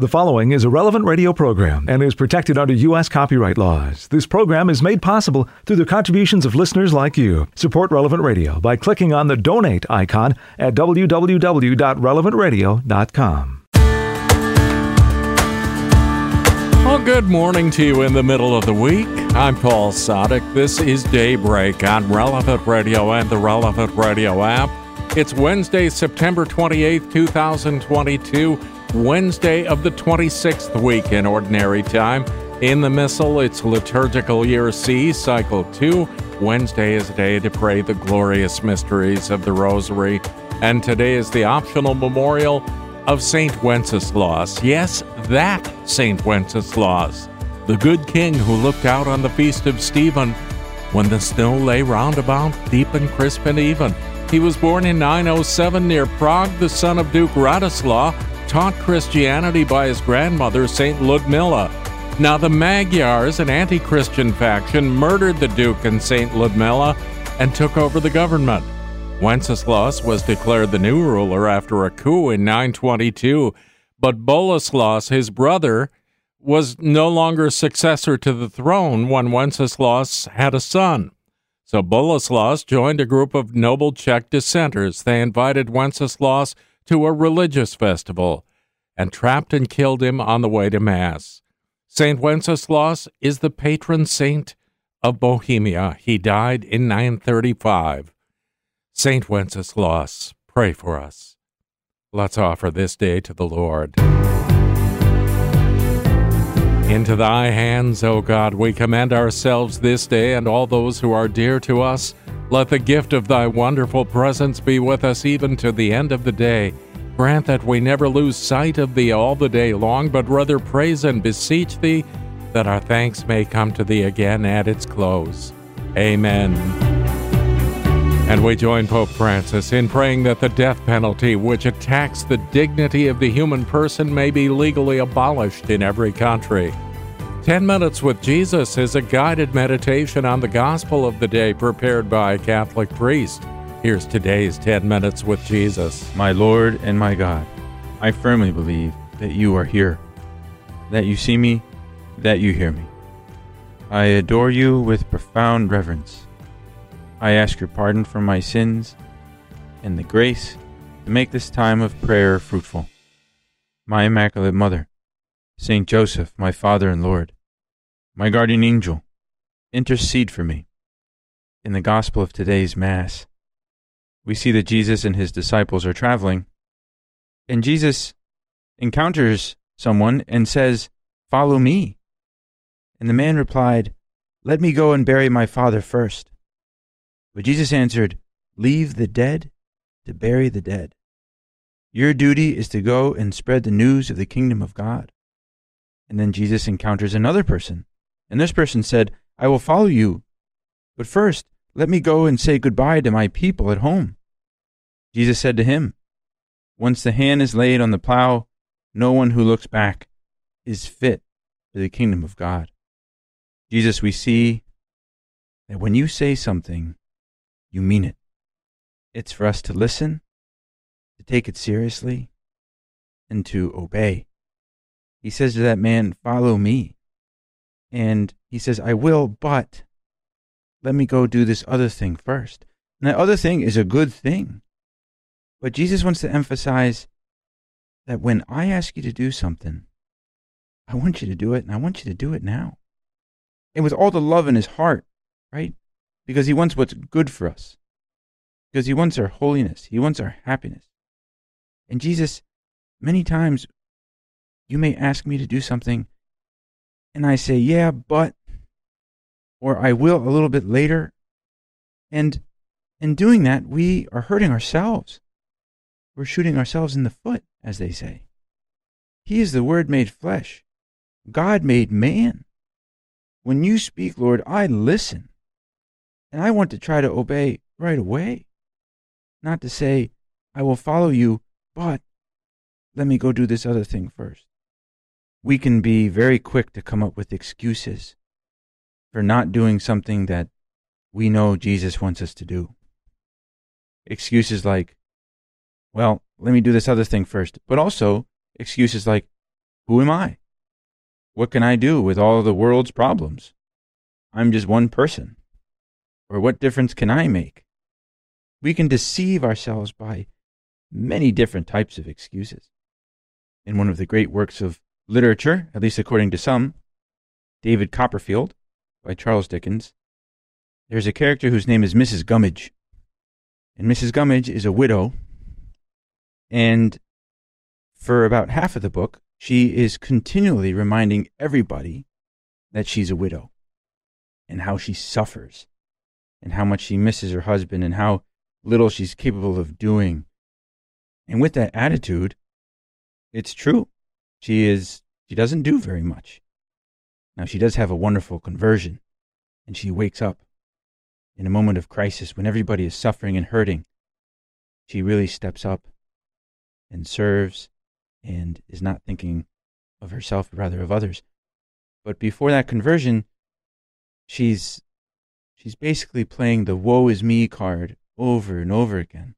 The following is a relevant radio program and is protected under U.S. copyright laws. This program is made possible through the contributions of listeners like you. Support Relevant Radio by clicking on the donate icon at www.relevantradio.com. Well, good morning to you in the middle of the week. I'm Paul Sadek. This is Daybreak on Relevant Radio and the Relevant Radio app. It's Wednesday, September 28th, 2022. Wednesday of the 26th week in Ordinary Time. In the Missal, it's Liturgical Year C, Cycle 2. Wednesday is a day to pray the glorious mysteries of the Rosary. And today is the optional memorial of St. Wenceslaus. Yes, that St. Wenceslaus, the good king who looked out on the feast of Stephen when the snow lay round about, deep and crisp and even. He was born in 907 near Prague, the son of Duke Radoslaw taught Christianity by his grandmother, St. Ludmilla. Now, the Magyars, an anti Christian faction, murdered the Duke and St. Ludmilla and took over the government. Wenceslaus was declared the new ruler after a coup in 922, but Boleslaus, his brother, was no longer successor to the throne when Wenceslaus had a son. So Boleslaus joined a group of noble Czech dissenters. They invited Wenceslaus to a religious festival and trapped and killed him on the way to Mass. St. Wenceslaus is the patron saint of Bohemia. He died in 935. St. Wenceslaus, pray for us. Let's offer this day to the Lord. Into thy hands, O God, we commend ourselves this day and all those who are dear to us. Let the gift of thy wonderful presence be with us even to the end of the day. Grant that we never lose sight of thee all the day long, but rather praise and beseech thee that our thanks may come to thee again at its close. Amen. And we join Pope Francis in praying that the death penalty, which attacks the dignity of the human person, may be legally abolished in every country. 10 Minutes with Jesus is a guided meditation on the gospel of the day prepared by a Catholic priest. Here's today's 10 Minutes with Jesus. My Lord and my God, I firmly believe that you are here, that you see me, that you hear me. I adore you with profound reverence. I ask your pardon for my sins and the grace to make this time of prayer fruitful. My Immaculate Mother, Saint Joseph, my Father and Lord, my guardian angel, intercede for me. In the Gospel of today's Mass, we see that Jesus and his disciples are traveling, and Jesus encounters someone and says, Follow me. And the man replied, Let me go and bury my father first. But Jesus answered, Leave the dead to bury the dead. Your duty is to go and spread the news of the kingdom of God. And then Jesus encounters another person and this person said, I will follow you. But first, let me go and say goodbye to my people at home. Jesus said to him, Once the hand is laid on the plow, no one who looks back is fit for the kingdom of God. Jesus, we see that when you say something, you mean it. It's for us to listen, to take it seriously, and to obey. He says to that man, Follow me. And he says, I will, but let me go do this other thing first. And that other thing is a good thing. But Jesus wants to emphasize that when I ask you to do something, I want you to do it, and I want you to do it now. And with all the love in his heart, right? Because he wants what's good for us. Because he wants our holiness. He wants our happiness. And Jesus, many times, you may ask me to do something and I say, yeah, but, or I will a little bit later. And in doing that, we are hurting ourselves. We're shooting ourselves in the foot, as they say. He is the Word made flesh. God made man. When you speak, Lord, I listen. And I want to try to obey right away. Not to say, I will follow you, but let me go do this other thing first we can be very quick to come up with excuses for not doing something that we know Jesus wants us to do. Excuses like, well, let me do this other thing first, but also excuses like, Who am I? What can I do with all the world's problems? I'm just one person. Or what difference can I make? We can deceive ourselves by many different types of excuses. In one of the great works of literature, at least according to some, David Copperfield by Charles Dickens, there's a character whose name is Mrs. Gummidge. And Mrs. Gummidge is a widow. And for about half of the book, she is continually reminding everybody that she's a widow and how she suffers and how much she misses her husband and how little she's capable of doing. And with that attitude, it's true. She is she doesn't do very much. Now she does have a wonderful conversion and she wakes up in a moment of crisis when everybody is suffering and hurting. She really steps up and serves and is not thinking of herself, but rather of others. But before that conversion, she's she's basically playing the woe is me card over and over again.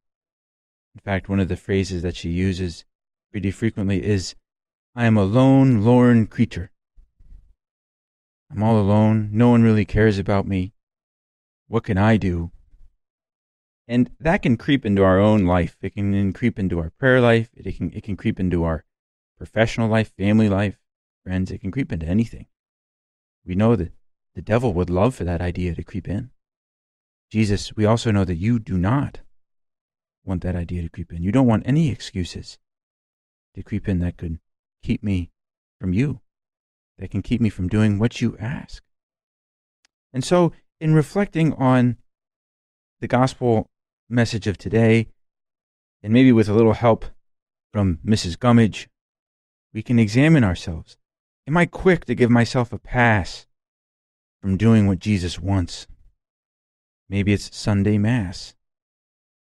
In fact, one of the phrases that she uses pretty frequently is, I am a lone, lorn creature. I'm all alone. No one really cares about me. What can I do? And that can creep into our own life. It can creep into our prayer life. It can, it can creep into our professional life, family life, friends. It can creep into anything. We know that the devil would love for that idea to creep in. Jesus, we also know that you do not want that idea to creep in. You don't want any excuses to creep in that could keep me from you, that can keep me from doing what you ask. And so, in reflecting on the gospel message of today, and maybe with a little help from Mrs. Gummidge, we can examine ourselves. Am I quick to give myself a pass from doing what Jesus wants? Maybe it's Sunday Mass,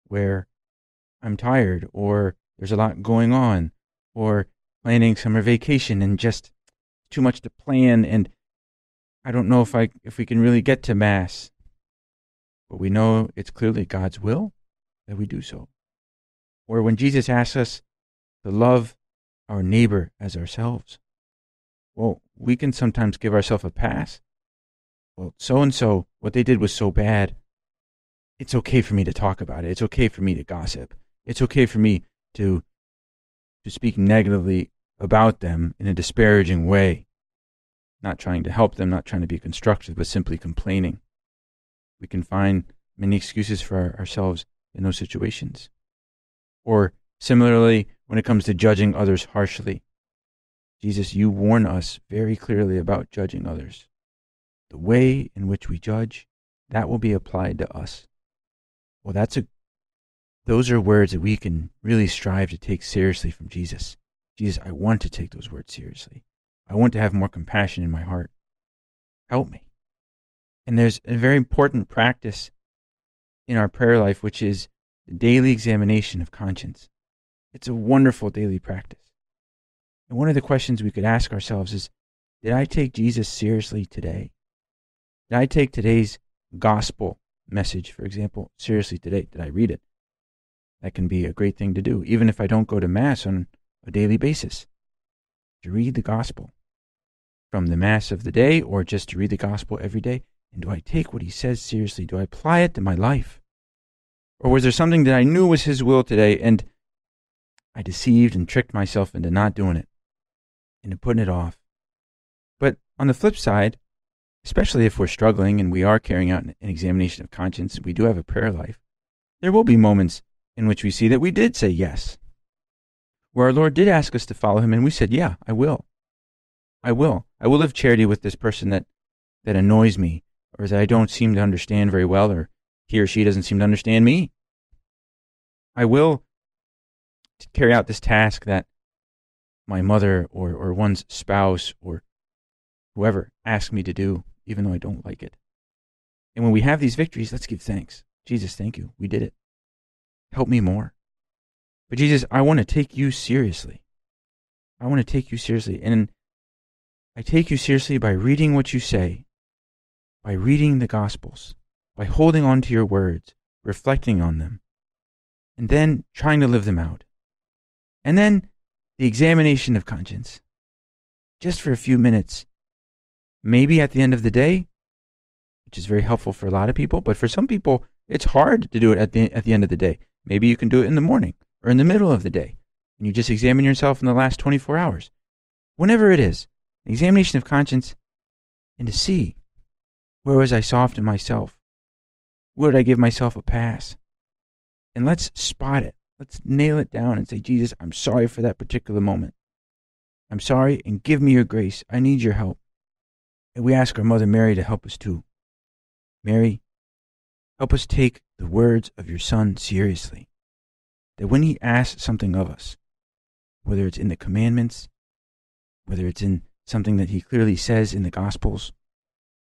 where I'm tired, or there's a lot going on, or planning summer vacation and just too much to plan, and I don't know if I if we can really get to Mass. But we know it's clearly God's will that we do so. Or when Jesus asks us to love our neighbor as ourselves. Well, we can sometimes give ourselves a pass. Well, so and so, what they did was so bad. It's okay for me to talk about it. It's okay for me to gossip. It's okay for me to to speak negatively about them in a disparaging way. Not trying to help them, not trying to be constructive, but simply complaining. We can find many excuses for our, ourselves in those situations. Or similarly, when it comes to judging others harshly. Jesus, you warn us very clearly about judging others. The way in which we judge, that will be applied to us. Well, that's a those are words that we can really strive to take seriously from Jesus. Jesus, I want to take those words seriously. I want to have more compassion in my heart. Help me. And there's a very important practice in our prayer life, which is the daily examination of conscience. It's a wonderful daily practice. And one of the questions we could ask ourselves is Did I take Jesus seriously today? Did I take today's gospel message, for example, seriously today? Did I read it? That can be a great thing to do, even if I don't go to Mass on a daily basis. To read the gospel from the Mass of the day or just to read the gospel every day. And do I take what he says seriously? Do I apply it to my life? Or was there something that I knew was his will today and I deceived and tricked myself into not doing it, into putting it off. But on the flip side, especially if we're struggling and we are carrying out an examination of conscience, we do have a prayer life, there will be moments in which we see that we did say yes, where our Lord did ask us to follow him, and we said, Yeah, I will. I will. I will live charity with this person that, that annoys me, or that I don't seem to understand very well, or he or she doesn't seem to understand me. I will carry out this task that my mother or, or one's spouse or whoever asks me to do, even though I don't like it. And when we have these victories, let's give thanks. Jesus, thank you. We did it. Help me more. But Jesus, I want to take you seriously. I want to take you seriously. And I take you seriously by reading what you say, by reading the Gospels, by holding on to your words, reflecting on them, and then trying to live them out. And then the examination of conscience. just for a few minutes. Maybe at the end of the day, which is very helpful for a lot of people, but for some people, it's hard to do it at the, at the end of the day. Maybe you can do it in the morning or in the middle of the day. And you just examine yourself in the last 24 hours. Whenever it is, examination of conscience and to see where was I soft in myself? Where did I give myself a pass? And let's spot it. Let's nail it down and say, Jesus, I'm sorry for that particular moment. I'm sorry and give me your grace. I need your help. And we ask our Mother Mary to help us too. Mary, help us take the words of your Son seriously. That when he asks something of us, whether it's in the commandments, whether it's in something that he clearly says in the Gospels,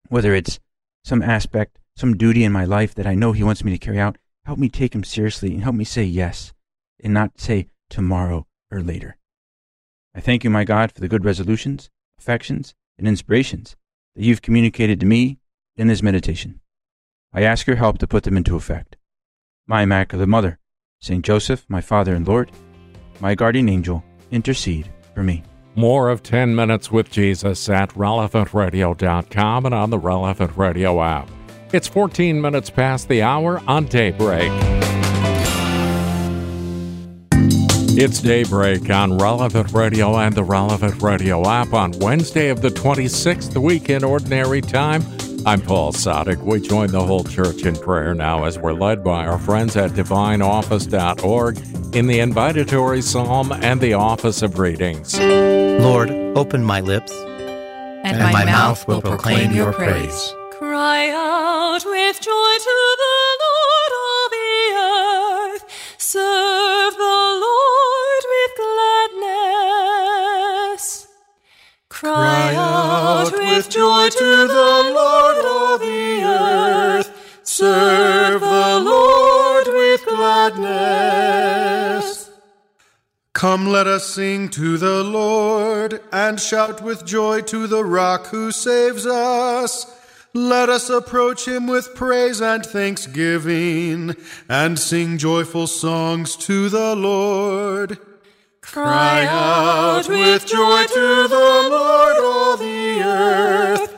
whether it's some aspect, some duty in my life that I know he wants me to carry out, help me take him seriously and help me say yes and not say tomorrow or later. I thank you, my God, for the good resolutions, affections, and inspirations that you've communicated to me in this meditation. I ask your help to put them into effect. My Immaculate Mother, Saint Joseph, my Father and Lord, my guardian angel, intercede for me. More of 10 Minutes with Jesus at relevantradio.com and on the Relevant Radio app. It's 14 minutes past the hour on Daybreak. It's Daybreak on Relevant Radio and the Relevant Radio app on Wednesday of the 26th week in Ordinary Time. I'm Paul Sadek. We join the whole church in prayer now as we're led by our friends at divineoffice.org in the invitatory psalm and the office of readings. Lord, open my lips, and, and my, my, mouth will proclaim your praise. Cry out with joy to the Lord, all the earth. Serve the Lord with gladness. Cry out with joy to the Lord, all the earth. Serve the Lord with gladness. Come, let us sing to the Lord and shout with joy to the rock who saves us. Let us approach him with praise and thanksgiving and sing joyful songs to the Lord. Cry out with joy to the Lord, all the earth.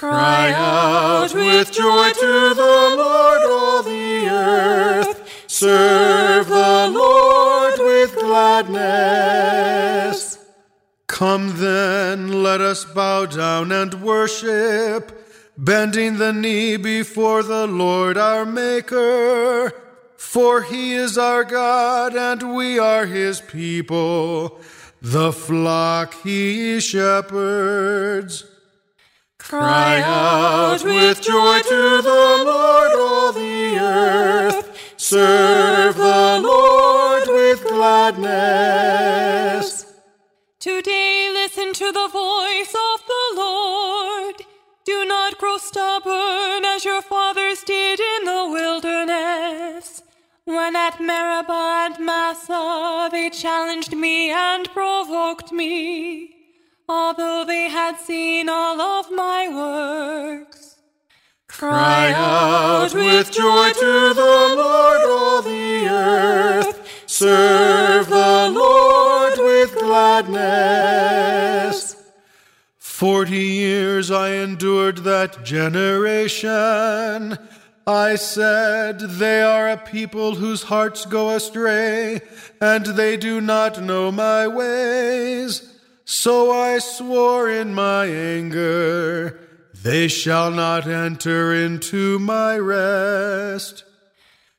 Cry out with joy to the Lord, all the earth. Serve the Lord with gladness. Come then, let us bow down and worship, bending the knee before the Lord our Maker. For he is our God, and we are his people, the flock he shepherds. Cry out with joy to the Lord, all the earth. Serve the Lord with gladness. Today listen to the voice of the Lord. Do not grow stubborn as your fathers did in the wilderness. When at Meribah and Massah they challenged me and provoked me, although they had seen all of my works. Cry out with joy to the Lord, all the earth. Serve the Lord with gladness. Forty years I endured that generation. I said, They are a people whose hearts go astray, and they do not know my ways. So I swore in my anger. They shall not enter into my rest.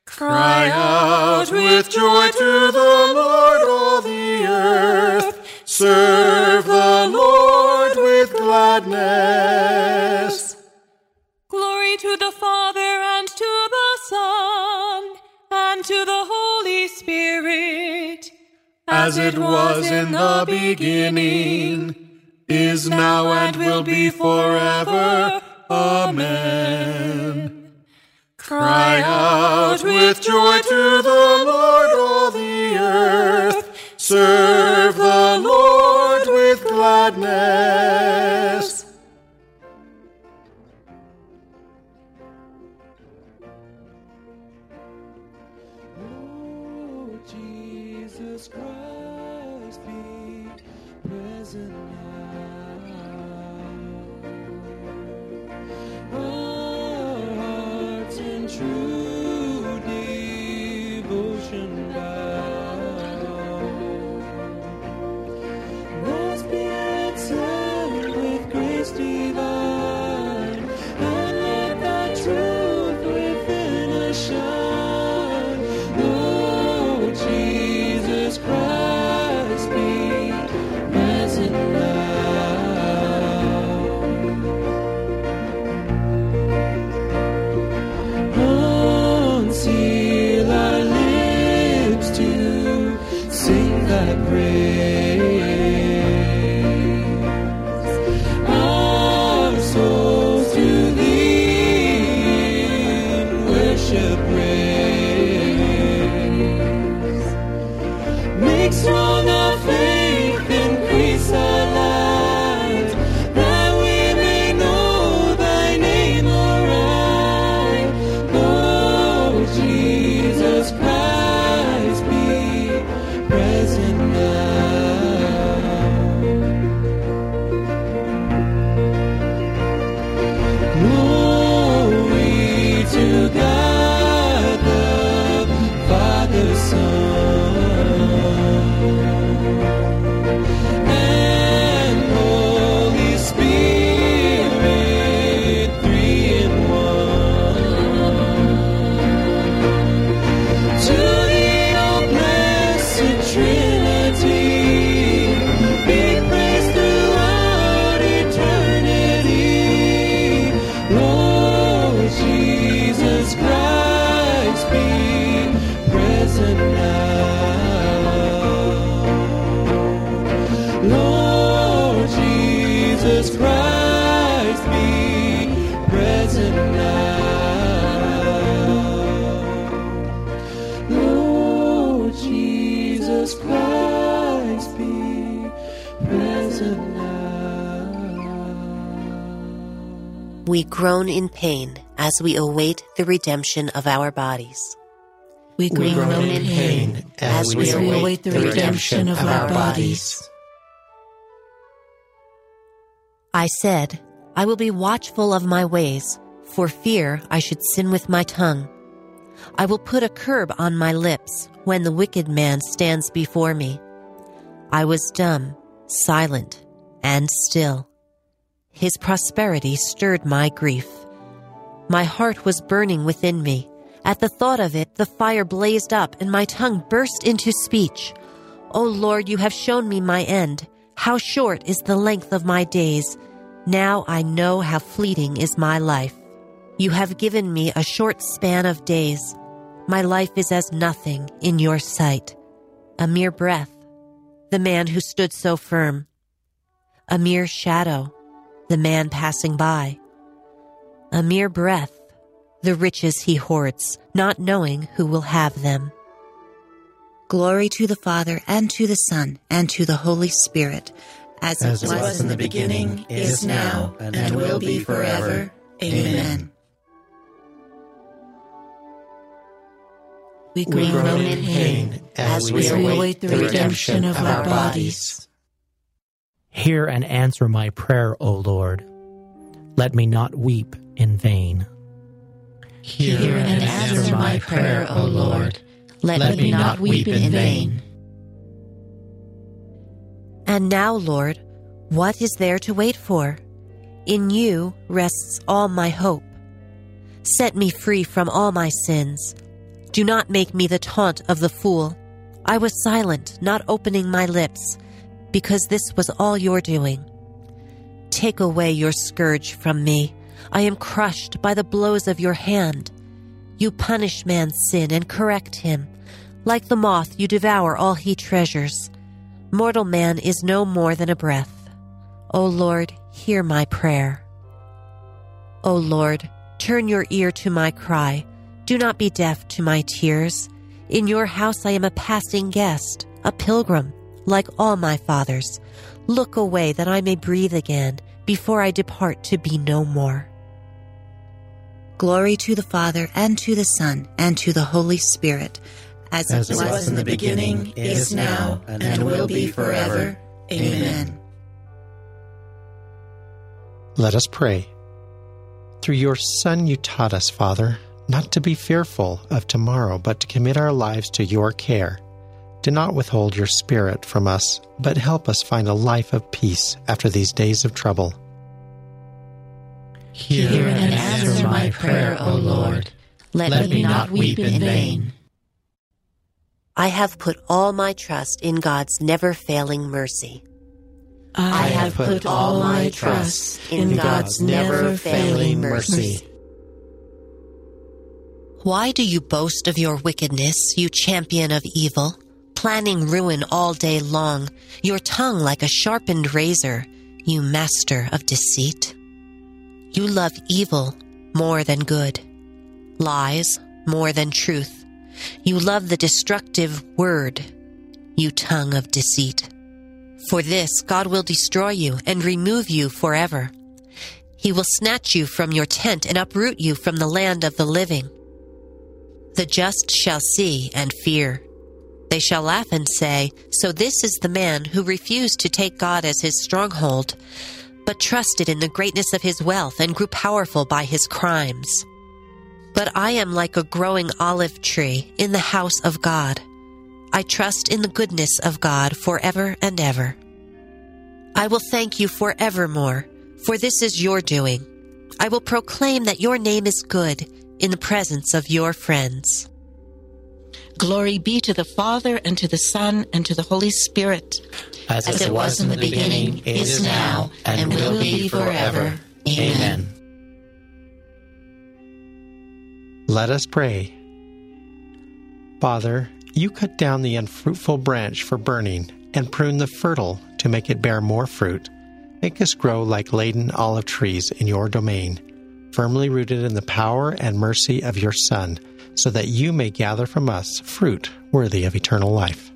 Cry out with joy to the Lord, all the earth. Serve the Lord with gladness. Glory to the Father and to the Son and to the Holy Spirit, as it was in the beginning is now, and will be forever. Amen. Cry out with joy to the Lord, all the earth. Serve the Lord with gladness. Jesus Christ, be present now. We groan in pain as we await the redemption of our bodies. We groan in pain as we await the redemption of our bodies. I said, I will be watchful of my ways, for fear I should sin with my tongue. I will put a curb on my lips when the wicked man stands before me. I was dumb, silent, and still. His prosperity stirred my grief. My heart was burning within me. At the thought of it, the fire blazed up and my tongue burst into speech. O Lord, you have shown me my end. How short is the length of my days. Now I know how fleeting is my life. You have given me a short span of days. My life is as nothing in your sight. A mere breath. The man who stood so firm. A mere shadow. The man passing by. A mere breath. The riches he hoards, not knowing who will have them. Glory to the Father, and to the Son, and to the Holy Spirit, as, As it was in the beginning, is now, and will be forever. Amen. We We groan groan in pain as we await the redemption of our bodies. Hear and answer my prayer, O Lord. Let me not weep in vain. Hear and answer my prayer, O Lord. Let, me not weep in vain. And now, Lord, what is there to wait for? In you rests all my hope. Set me free from all my sins. Do not make me the taunt of the fool. I was silent, not opening my lips, because this was all your doing. Take away your scourge from me. I am crushed by the blows of your hand. You punish man's sin and correct him. Like the moth, you devour all he treasures. Mortal man is no more than a breath. O Lord, hear my prayer. O Lord, turn your ear to my cry. Do not be deaf to my tears. In your house I am a passing guest, a pilgrim, like all my fathers. Look away that I may breathe again before I depart to be no more. Glory to the Father, and to the Son, and to the Holy Spirit, as, As it it was in the beginning, is now, and will be forever. Amen. Let us pray. Through your Son, you taught us, Father, not to be fearful of tomorrow, but to commit our lives to your care. Do not withhold your Spirit from us, but help us find a life of peace after these days of trouble. Hear and answer my prayer, O Lord. Let, me not weep in vain. I have put all my trust in God's never failing mercy. I have put all my trust in God's never failing mercy. Why do you boast of your wickedness, you champion of evil, planning ruin all day long, your tongue like a sharpened razor, you master of deceit? You love evil more than good, lies more than truth. You love the destructive word, you tongue of deceit. For this God will destroy you and remove you forever. He will snatch you from your tent and uproot you from the land of the living. The just shall see and fear. They shall laugh and say, So this is the man who refused to take God as his stronghold, but trusted in the greatness of his wealth and grew powerful by his crimes. But I am like a growing olive tree in the house of God. I trust in the goodness of God forever and ever. I will thank you forevermore, for this is your doing. I will proclaim that your name is good in the presence of your friends. Glory be to the Father, and to the Son, and to the Holy Spirit. As, As it was in the beginning, is now, and will be forever. Amen. Let us pray. Father, you cut down the unfruitful branch for burning and prune the fertile to make it bear more fruit. Make us grow like laden olive trees in your domain, firmly rooted in the power and mercy of your Son, so that you may gather from us fruit worthy of eternal life.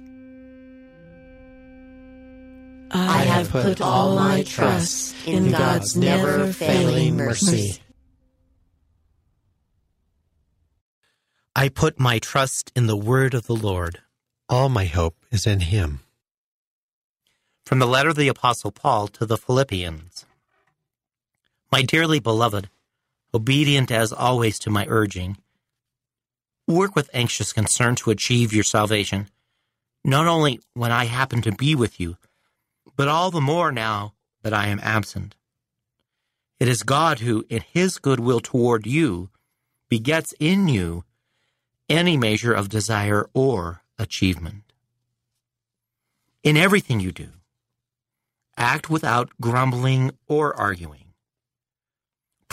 I have put all my trust in God's never failing mercy. I put my trust in the word of the Lord. All my hope is in him. From the letter of the Apostle Paul to the Philippians. My dearly beloved, obedient as always to my urging, work with anxious concern to achieve your salvation, not only when I happen to be with you, but all the more now that I am absent. It is God who, in his goodwill toward you, begets in you any measure of desire or achievement. In everything you do, act without grumbling or arguing.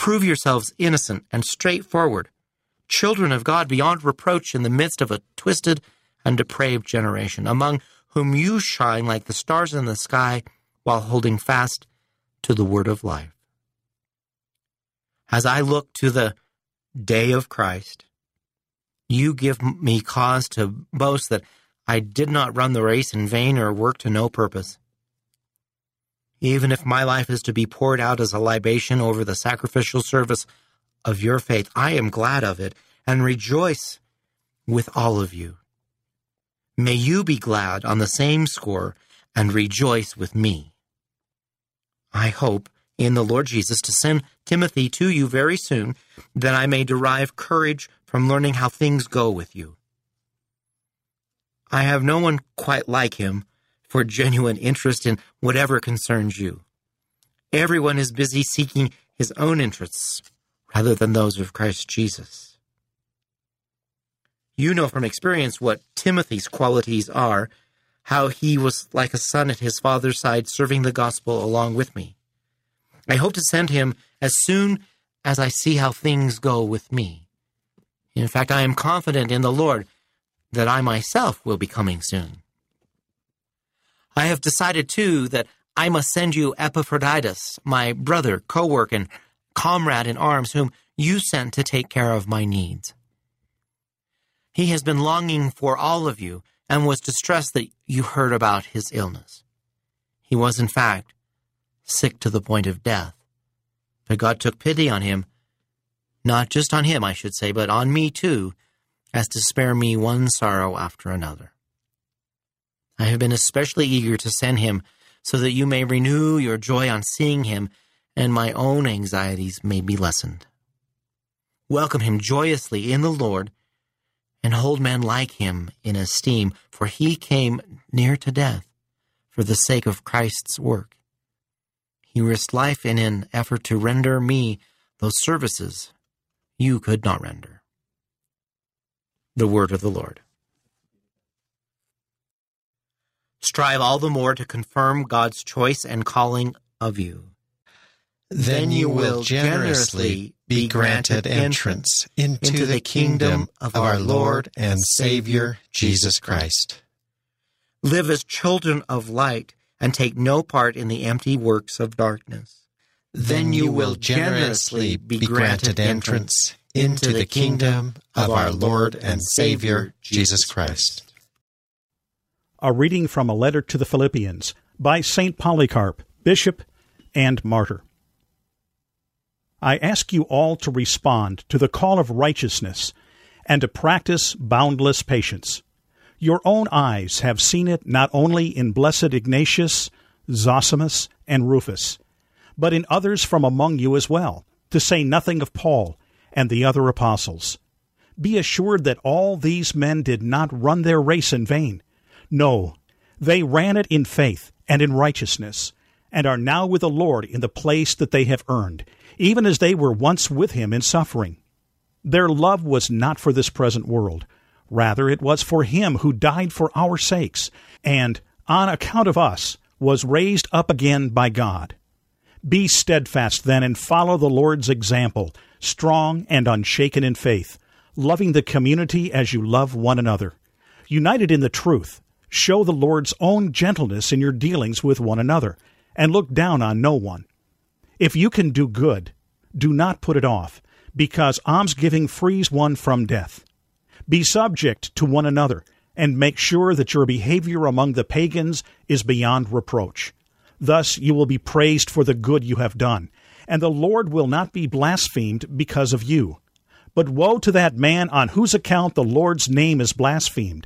Prove yourselves innocent and straightforward, children of God beyond reproach in the midst of a twisted and depraved generation, among whom you shine like the stars in the sky while holding fast to the word of life. As I look to the day of Christ, you give me cause to boast that I did not run the race in vain or work to no purpose. Even if my life is to be poured out as a libation over the sacrificial service of your faith, I am glad of it and rejoice with all of you. May you be glad on the same score and rejoice with me. I hope in the Lord Jesus to send Timothy to you very soon, that I may derive courage from learning how things go with you. I have no one quite like him for genuine interest in whatever concerns you. Everyone is busy seeking his own interests rather than those of Christ Jesus. You know from experience what Timothy's qualities are, how he was like a son at his father's side serving the gospel along with me. I hope to send him as soon as I see how things go with me. In fact, I am confident in the Lord that I myself will be coming soon. I have decided, too, that I must send you Epaphroditus, my brother, co-worker, and comrade in arms, whom you sent to take care of my needs. He has been longing for all of you and was distressed that you heard about his illness. He was, in fact, sick to the point of death. But God took pity on him, not just on him, I should say, but on me too, as to spare me one sorrow after another. I have been especially eager to send him so that you may renew your joy on seeing him and my own anxieties may be lessened. Welcome him joyously in the Lord and hold men like him in esteem, for he came near to death for the sake of Christ's work. He risked life in an effort to render me those services you could not render. The word of the Lord. Strive all the more to confirm God's choice and calling of you. Then you will generously be granted entrance into the kingdom of our Lord and Savior Jesus Christ. Live as children of light and take no part in the empty works of darkness. Then you will generously be granted entrance into the kingdom of our Lord and Savior Jesus Christ. A reading from a letter to the Philippians by St. Polycarp, Bishop and Martyr. I ask you all to respond to the call of righteousness and to practice boundless patience. Your own eyes have seen it not only in blessed Ignatius, Zosimus, and Rufus, but in others from among you as well, to say nothing of Paul and the other apostles. Be assured that all these men did not run their race in vain. No, they ran it in faith and in righteousness, and are now with the Lord in the place that they have earned, even as they were once with him in suffering. Their love was not for this present world Rather, it was for him who died for our sakes, and, on account of us, was raised up again by God. Be steadfast then and follow the Lord's example, strong and unshaken in faith, loving the community as you love one another. United in the truth, show the Lord's own gentleness in your dealings with one another, and look down on no one. If you can do good, do not put it off, because almsgiving frees one from death. Be subject to one another, and make sure that your behavior among the pagans is beyond reproach. Thus you will be praised for the good you have done, and the Lord will not be blasphemed because of you. But woe to that man on whose account the Lord's name is blasphemed.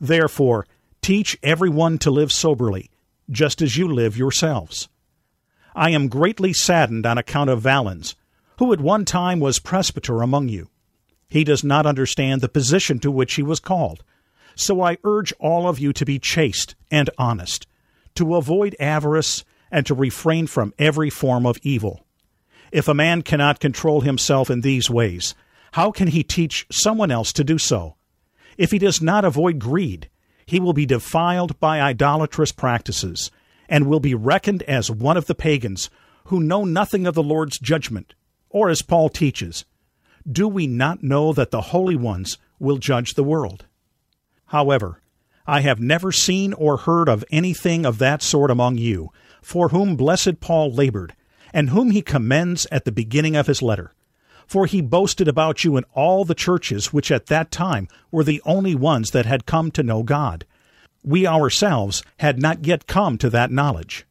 Therefore, teach everyone to live soberly, just as you live yourselves. I am greatly saddened on account of Valens, who at one time was presbyter among you he does not understand the position to which he was called. So I urge all of you to be chaste and honest, to avoid avarice, and to refrain from every form of evil. If a man cannot control himself in these ways, how can he teach someone else to do so? If he does not avoid greed, he will be defiled by idolatrous practices, and will be reckoned as one of the pagans who know nothing of the Lord's judgment, or as Paul teaches, do we not know that the holy ones will judge the world? However, I have never seen or heard of anything of that sort among you, for whom blessed Paul labored, and whom he commends at the beginning of his letter. For he boasted about you in all the churches which at that time were the only ones that had come to know God. We ourselves had not yet come to that knowledge.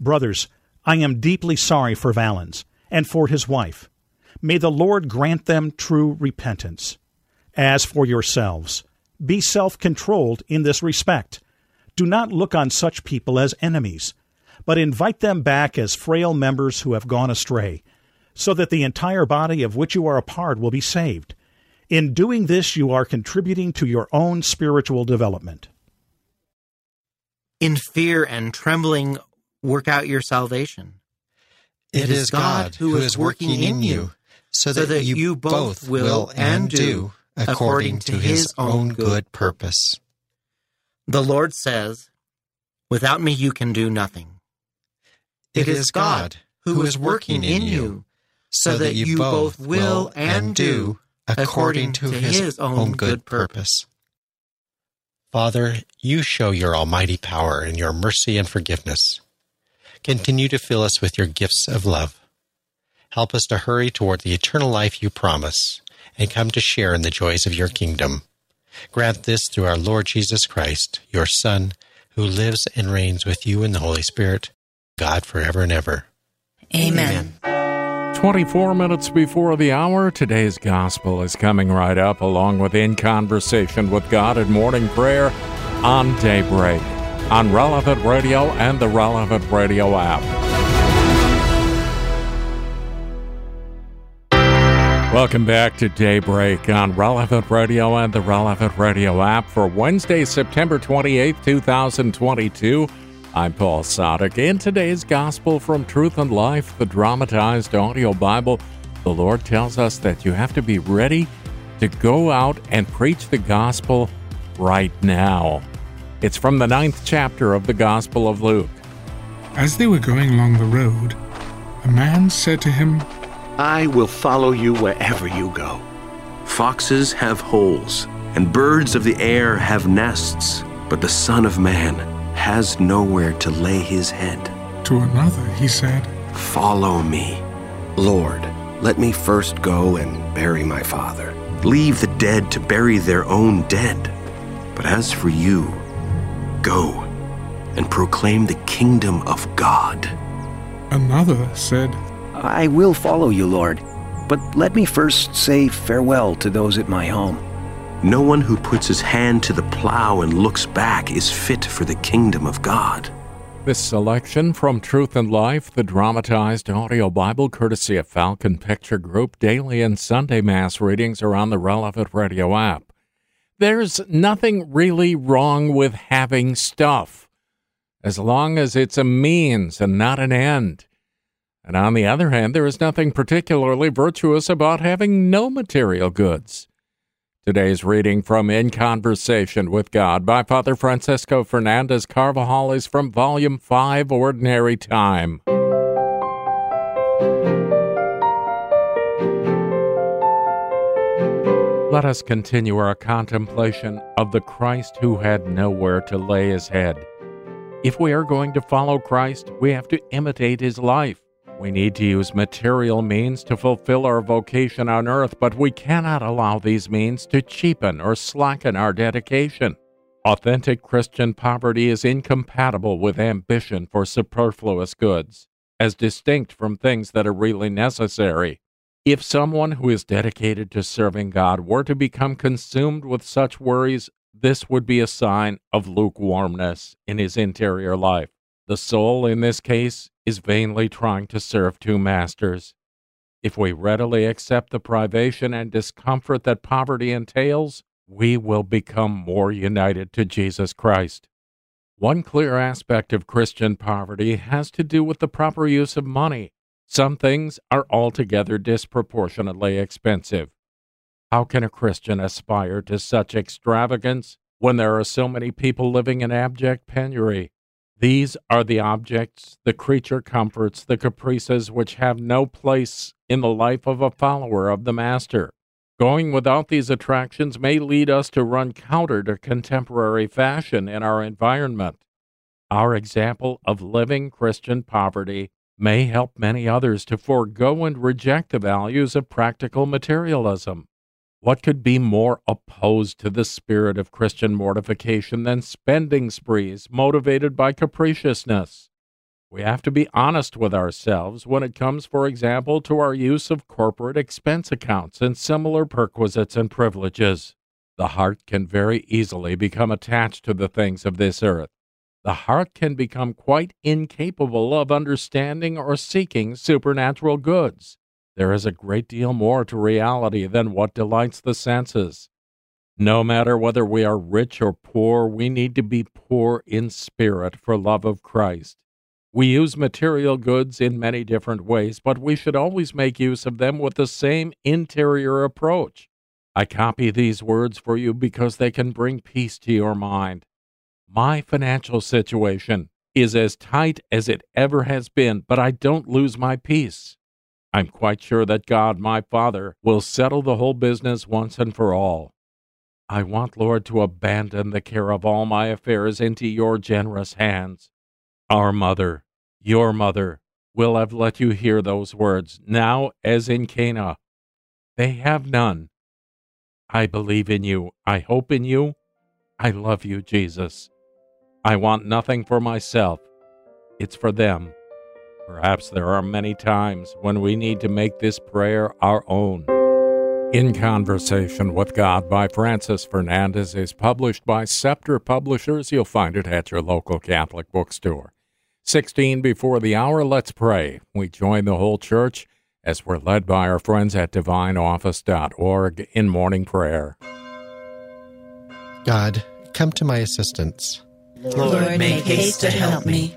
Brothers, I am deeply sorry for Valens, and for his wife May the Lord grant them true repentance. As for yourselves, be self controlled in this respect. Do not look on such people as enemies, but invite them back as frail members who have gone astray, so that the entire body of which you are a part will be saved. In doing this, you are contributing to your own spiritual development. In fear and trembling, work out your salvation. It is God who is working in you so that, so that you, you both will and do according to his own good purpose. The Lord says, Without me you can do nothing. It is God who is working in you, so that you both will and do according to his own good purpose. Father, you show your almighty power in your mercy and forgiveness. Continue to fill us with your gifts of love. Help us to hurry toward the eternal life you promise and come to share in the joys of your kingdom. Grant this through our Lord Jesus Christ, your Son, who lives and reigns with you in the Holy Spirit, God forever and ever. Amen. 24 minutes before the hour, today's gospel is coming right up, along with In Conversation with God and Morning Prayer on Daybreak, on Relevant Radio and the Relevant Radio app. Welcome back to Daybreak on Relevant Radio and the Relevant Radio app for Wednesday, September 28th, 2022. I'm Paul Sadek. In today's Gospel from Truth and Life, the dramatized audio Bible, the Lord tells us that you have to be ready to go out and preach the gospel right now. It's from the ninth chapter of the Gospel of Luke. As they were going along the road, a man said to him, I will follow you wherever you go. Foxes have holes, and birds of the air have nests, but the Son of Man has nowhere to lay his head. To another he said, Follow me. Lord, let me first go and bury my father. Leave the dead to bury their own dead. But as for you, go and proclaim the kingdom of God. Another said, I will follow you, Lord, but let me first say farewell to those at my home. No one who puts his hand to the plow and looks back is fit for the kingdom of God. This selection from Truth and Life, the dramatized audio Bible courtesy of Falcon Picture Group, daily and Sunday Mass readings are on the relevant radio app. There's nothing really wrong with having stuff, as long as it's a means and not an end. And on the other hand, there is nothing particularly virtuous about having no material goods. Today's reading from In Conversation with God by Father Francisco Fernandez Carvajal is from Volume 5, Ordinary Time. Let us continue our contemplation of the Christ who had nowhere to lay his head. If we are going to follow Christ, we have to imitate his life. We need to use material means to fulfill our vocation on earth, but we cannot allow these means to cheapen or slacken our dedication. Authentic Christian poverty is incompatible with ambition for superfluous goods, as distinct from things that are really necessary. If someone who is dedicated to serving God were to become consumed with such worries, this would be a sign of lukewarmness in his interior life. The soul, in this case, is vainly trying to serve two masters. If we readily accept the privation and discomfort that poverty entails, we will become more united to Jesus Christ. One clear aspect of Christian poverty has to do with the proper use of money. Some things are altogether disproportionately expensive. How can a Christian aspire to such extravagance when there are so many people living in abject penury? These are the objects, the creature comforts, the caprices which have no place in the life of a follower of the Master. Going without these attractions may lead us to run counter to contemporary fashion in our environment. Our example of living Christian poverty may help many others to forego and reject the values of practical materialism. What could be more opposed to the spirit of Christian mortification than spending sprees motivated by capriciousness? We have to be honest with ourselves when it comes, for example, to our use of corporate expense accounts and similar perquisites and privileges. The heart can very easily become attached to the things of this earth. The heart can become quite incapable of understanding or seeking supernatural goods. There is a great deal more to reality than what delights the senses. No matter whether we are rich or poor, we need to be poor in spirit for love of Christ. We use material goods in many different ways, but we should always make use of them with the same interior approach. I copy these words for you because they can bring peace to your mind. My financial situation is as tight as it ever has been, but I don't lose my peace. I'm quite sure that God, my Father, will settle the whole business once and for all. I want, Lord, to abandon the care of all my affairs into your generous hands. Our Mother, your mother will have let you hear those words, now as in Cana. They have none. I believe in you. I hope in you. I love you, Jesus. I want nothing for myself. It's for them. Perhaps there are many times when we need to make this prayer our own. In Conversation with God by Francis Fernandez is published by Scepter Publishers. You'll find it at your local Catholic bookstore. 16 before the hour, let's pray. We join the whole church as we're led by our friends at divineoffice.org in morning prayer. God, come to my assistance. Lord, make haste to help me.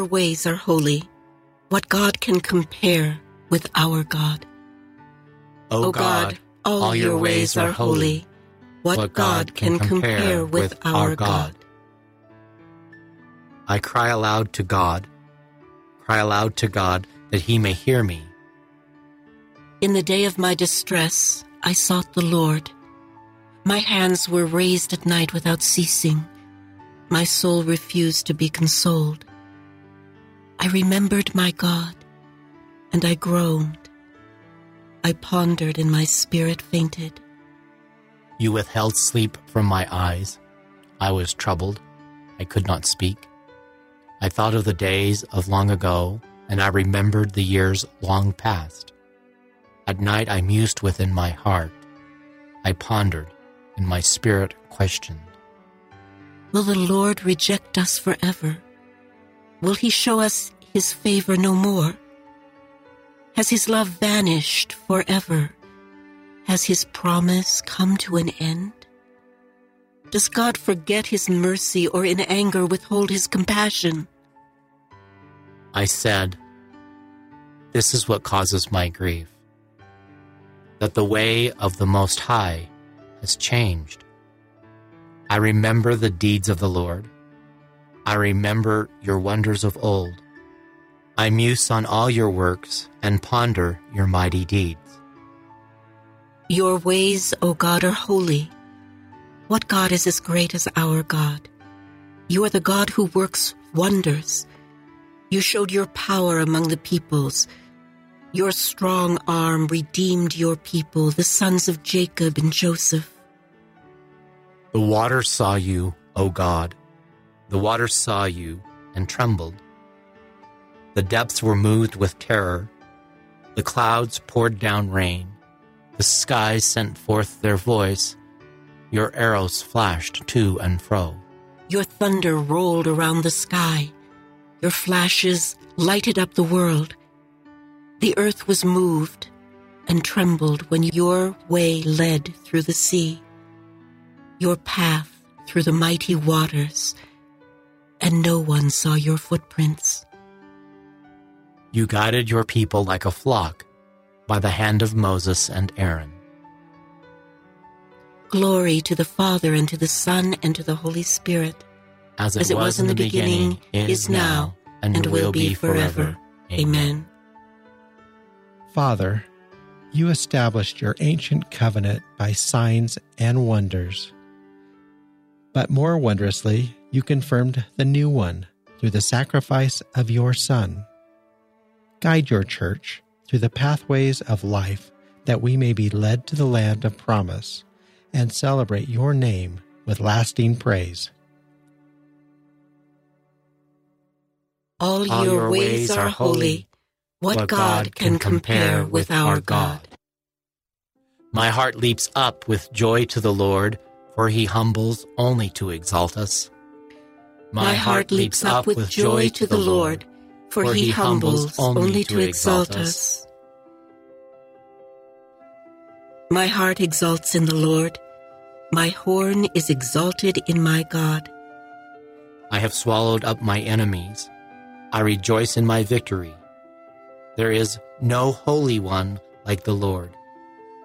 Your ways are holy. What God can compare with our God? O God, all your ways are holy. What God can compare with our God? I cry aloud to God, cry aloud to God that he may hear me. In the day of my distress, I sought the Lord. My hands were raised at night without ceasing. My soul refused to be consoled. I remembered my God, and I groaned. I pondered, and my spirit fainted. You withheld sleep from my eyes. I was troubled. I could not speak. I thought of the days of long ago, and I remembered the years long past. At night I mused within my heart. I pondered, and my spirit questioned. Will the Lord reject us forever? Will he show us his favor no more? Has his love vanished forever? Has his promise come to an end? Does God forget his mercy or in anger withhold his compassion? I said, This is what causes my grief that the way of the Most High has changed. I remember the deeds of the Lord. I remember your wonders of old. I muse on all your works and ponder your mighty deeds. Your ways, O God, are holy. What God is as great as our God? You are the God who works wonders. You showed your power among the peoples. Your strong arm redeemed your people, the sons of Jacob and Joseph. The waters saw you, O God. The waters saw you and trembled. The depths were moved with terror. The clouds poured down rain. The skies sent forth their voice. Your arrows flashed to and fro. Your thunder rolled around the sky. Your flashes lighted up the world. The earth was moved and trembled when your way led through the sea, your path through the mighty waters, and no one saw your footprints. You guided your people like a flock by the hand of Moses and Aaron. Glory to the Father, and to the Son, and to the Holy Spirit, As it, was, in the beginning, is now, and, will be forever. Amen. Father, you established your ancient covenant by signs and wonders. But more wondrously, you confirmed the new one through the sacrifice of your Son. Guide your church through the pathways of life that we may be led to the land of promise and celebrate your name with lasting praise. All, your ways are holy. What God can compare with our God? My heart leaps up with joy to the Lord, for he humbles only to exalt us. My heart leaps up with joy to the Lord, for he humbles only to exalt us. My heart exalts in the Lord. My horn is exalted in my God. I have swallowed up my enemies. I rejoice in my victory. There is no holy one like the Lord.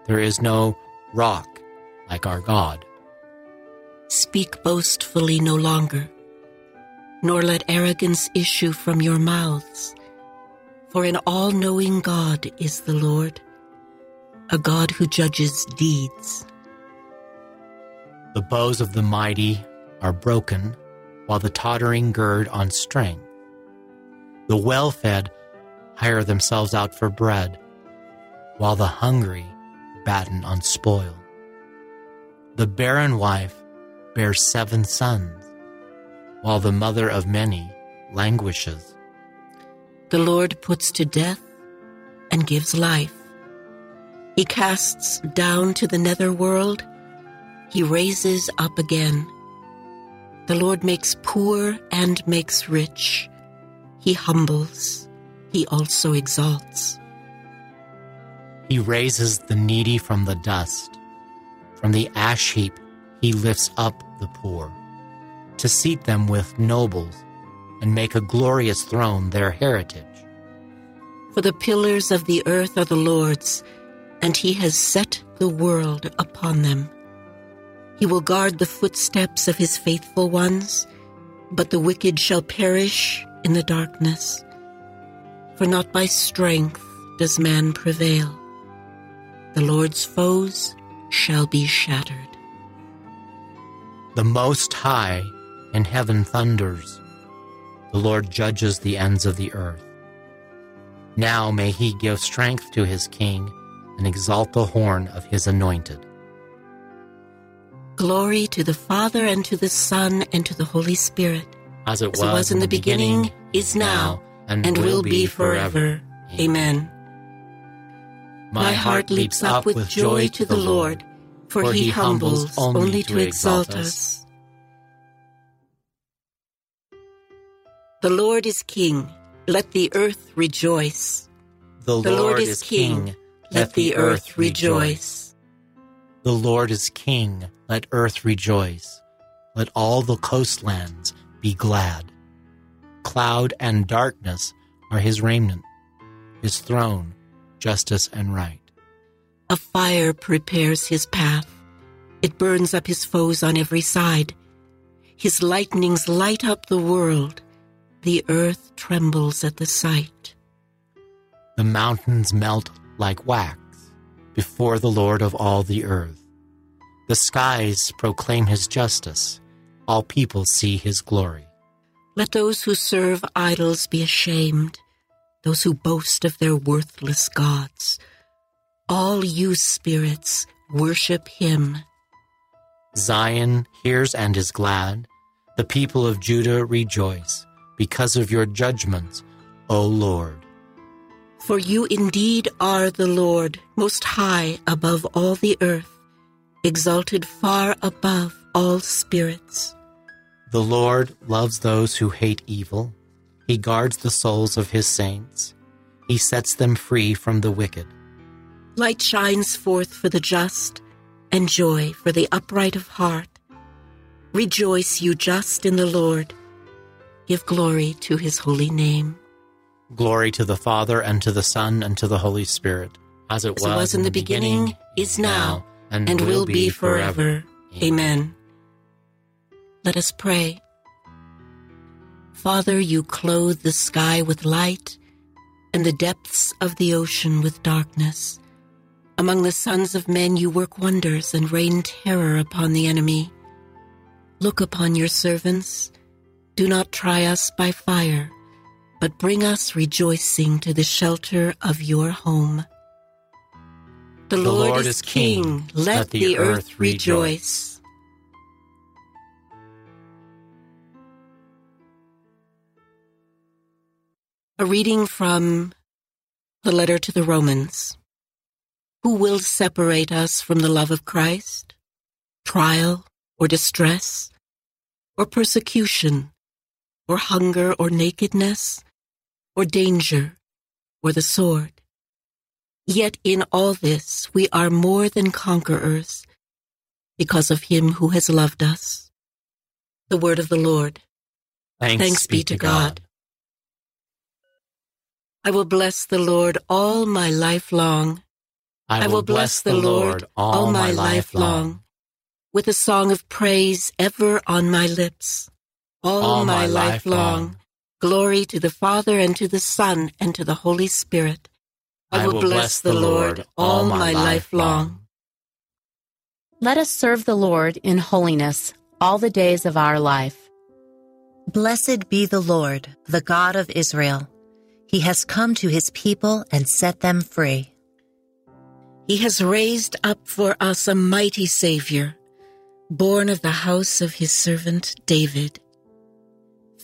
There is no rock like our God. Speak boastfully no longer, nor let arrogance issue from your mouths. For an all knowing God is the Lord, a God who judges deeds. The bows of the mighty are broken, while the tottering gird on strength. The well fed hire themselves out for bread, while the hungry batten on spoil. The barren wife bears seven sons, while the mother of many languishes. The Lord puts to death and gives life. He casts down to the nether world. He raises up again. The Lord makes poor and makes rich. He humbles. He also exalts. He raises the needy from the dust. From the ash heap, he lifts up the poor, to seat them with nobles and make a glorious throne their heritage. For the pillars of the earth are the Lord's, and he has set the world upon them. He will guard the footsteps of his faithful ones, but the wicked shall perish in the darkness. For not by strength does man prevail. The Lord's foes shall be shattered. The Most High in heaven thunders. The Lord judges the ends of the earth. Now may he give strength to his king and exalt the horn of his anointed. Glory to the Father, and to the Son, and to the Holy Spirit. As it As it was in the beginning, is now, and, will be forever. Amen. My heart leaps up with joy to the Lord, for he humbles only to exalt us. The Lord is King. Let the earth rejoice. The, The Lord is King. Let the earth rejoice. The Lord is King. Let earth rejoice. Let all the coastlands be glad. Cloud and darkness are his raiment, his throne, justice and right. A fire prepares his path. It burns up his foes on every side. His lightnings light up the world. The earth trembles at the sight. The mountains melt like wax before the Lord of all the earth. The skies proclaim his justice. All people see his glory. Let those who serve idols be ashamed, those who boast of their worthless gods. All you spirits, worship him. Zion hears and is glad. The people of Judah rejoice because of your judgments, O Lord. For you indeed are the Lord, most high above all the earth, exalted far above all spirits. The Lord loves those who hate evil. He guards the souls of his saints. He sets them free from the wicked. Light shines forth for the just, and joy for the upright of heart. Rejoice, you just, in the Lord. Give glory to his holy name. Glory to the Father, and to the Son, and to the Holy Spirit, as it, As it was in the beginning, is now, and, will be forever. Amen. Let us pray. Father, you clothe the sky with light and the depths of the ocean with darkness. Among the sons of men you work wonders and rain terror upon the enemy. Look upon your servants. Do not try us by fire, but bring us rejoicing to the shelter of your home. The, Lord, is king. Let, the, earth rejoice. A reading from the letter to the Romans. Who will separate us from the love of Christ? Trial or distress, or persecution, or hunger or nakedness, or danger, or the sword? Yet in all this we are more than conquerors because of him who has loved us. The word of the Lord. Thanks, be to God. I will bless the Lord all my life long. I will bless the Lord all my life long. With a song of praise ever on my lips. All, All my, my life life long. long. Glory to the Father and to the Son and to the Holy Spirit. I will bless the Lord all my life long. Let us serve the Lord in holiness all the days of our life. Blessed be the Lord, the God of Israel. He has come to his people and set them free. He has raised up for us a mighty Savior, born of the house of his servant David.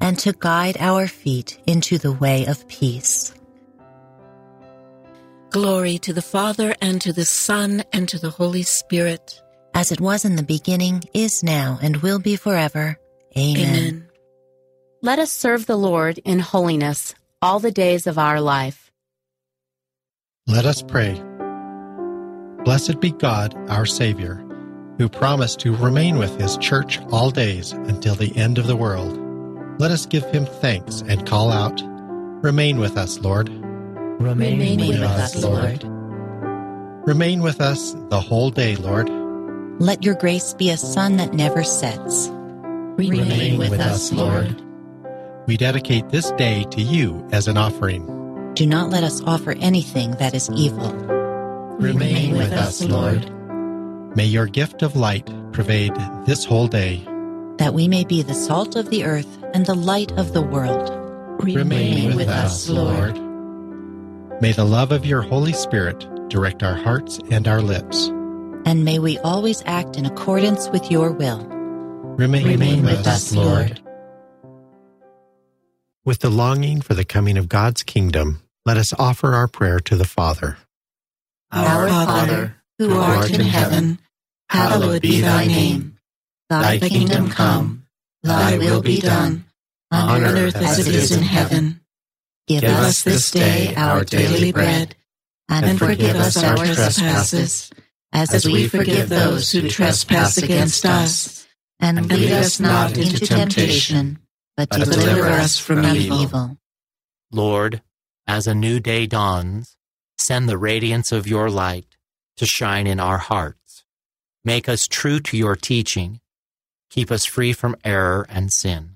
and to guide our feet into the way of peace. Glory to the Father, and to the Son, and to the Holy Spirit. As it was in the beginning, is now, and will be forever. Amen. Amen. Let us serve the Lord in holiness all the days of our life. Let us pray. Blessed be God, our Savior, who promised to remain with his church all days until the end of the world. Let us give him thanks and call out, Remain with us, Lord. Remain, Remain with, with us, us, Lord. Remain with us the whole day, Lord. Let your grace be a sun that never sets. Remain with us, Lord. We dedicate this day to you as an offering. Do not let us offer anything that is evil. Remain with us, Lord. May your gift of light pervade this whole day. that we may be the salt of the earth and the light of the world. Remain with us, Lord. May the love of your Holy Spirit direct our hearts and our lips. And may we always act in accordance with your will. Remain, Remain with us, Lord. With the longing for the coming of God's kingdom, let us offer our prayer to the Father. Our Father, who art in heaven, hallowed be thy name. Thy kingdom come, thy will be done, on earth as it is in heaven. Give, us this day our daily bread, and forgive us our trespasses, as we forgive those who trespass against us. and lead us not into temptation, but deliver us from evil. Lord, as a new day dawns, send the radiance of your light to shine in our hearts. Make us true to your teaching. Keep us free from error and sin.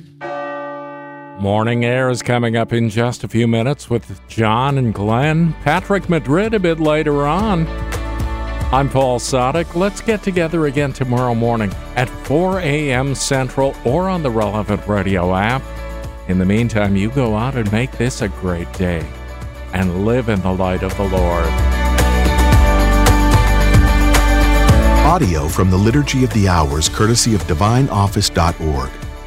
Morning Air is coming up in just a few minutes with John and Glenn. Patrick Madrid a bit later on. I'm Paul Sadek. Let's get together again tomorrow morning at 4 a.m. Central or on the relevant radio app. In the meantime, you go out and make this a great day and live in the light of the Lord. Audio from the Liturgy of the Hours, courtesy of DivineOffice.org.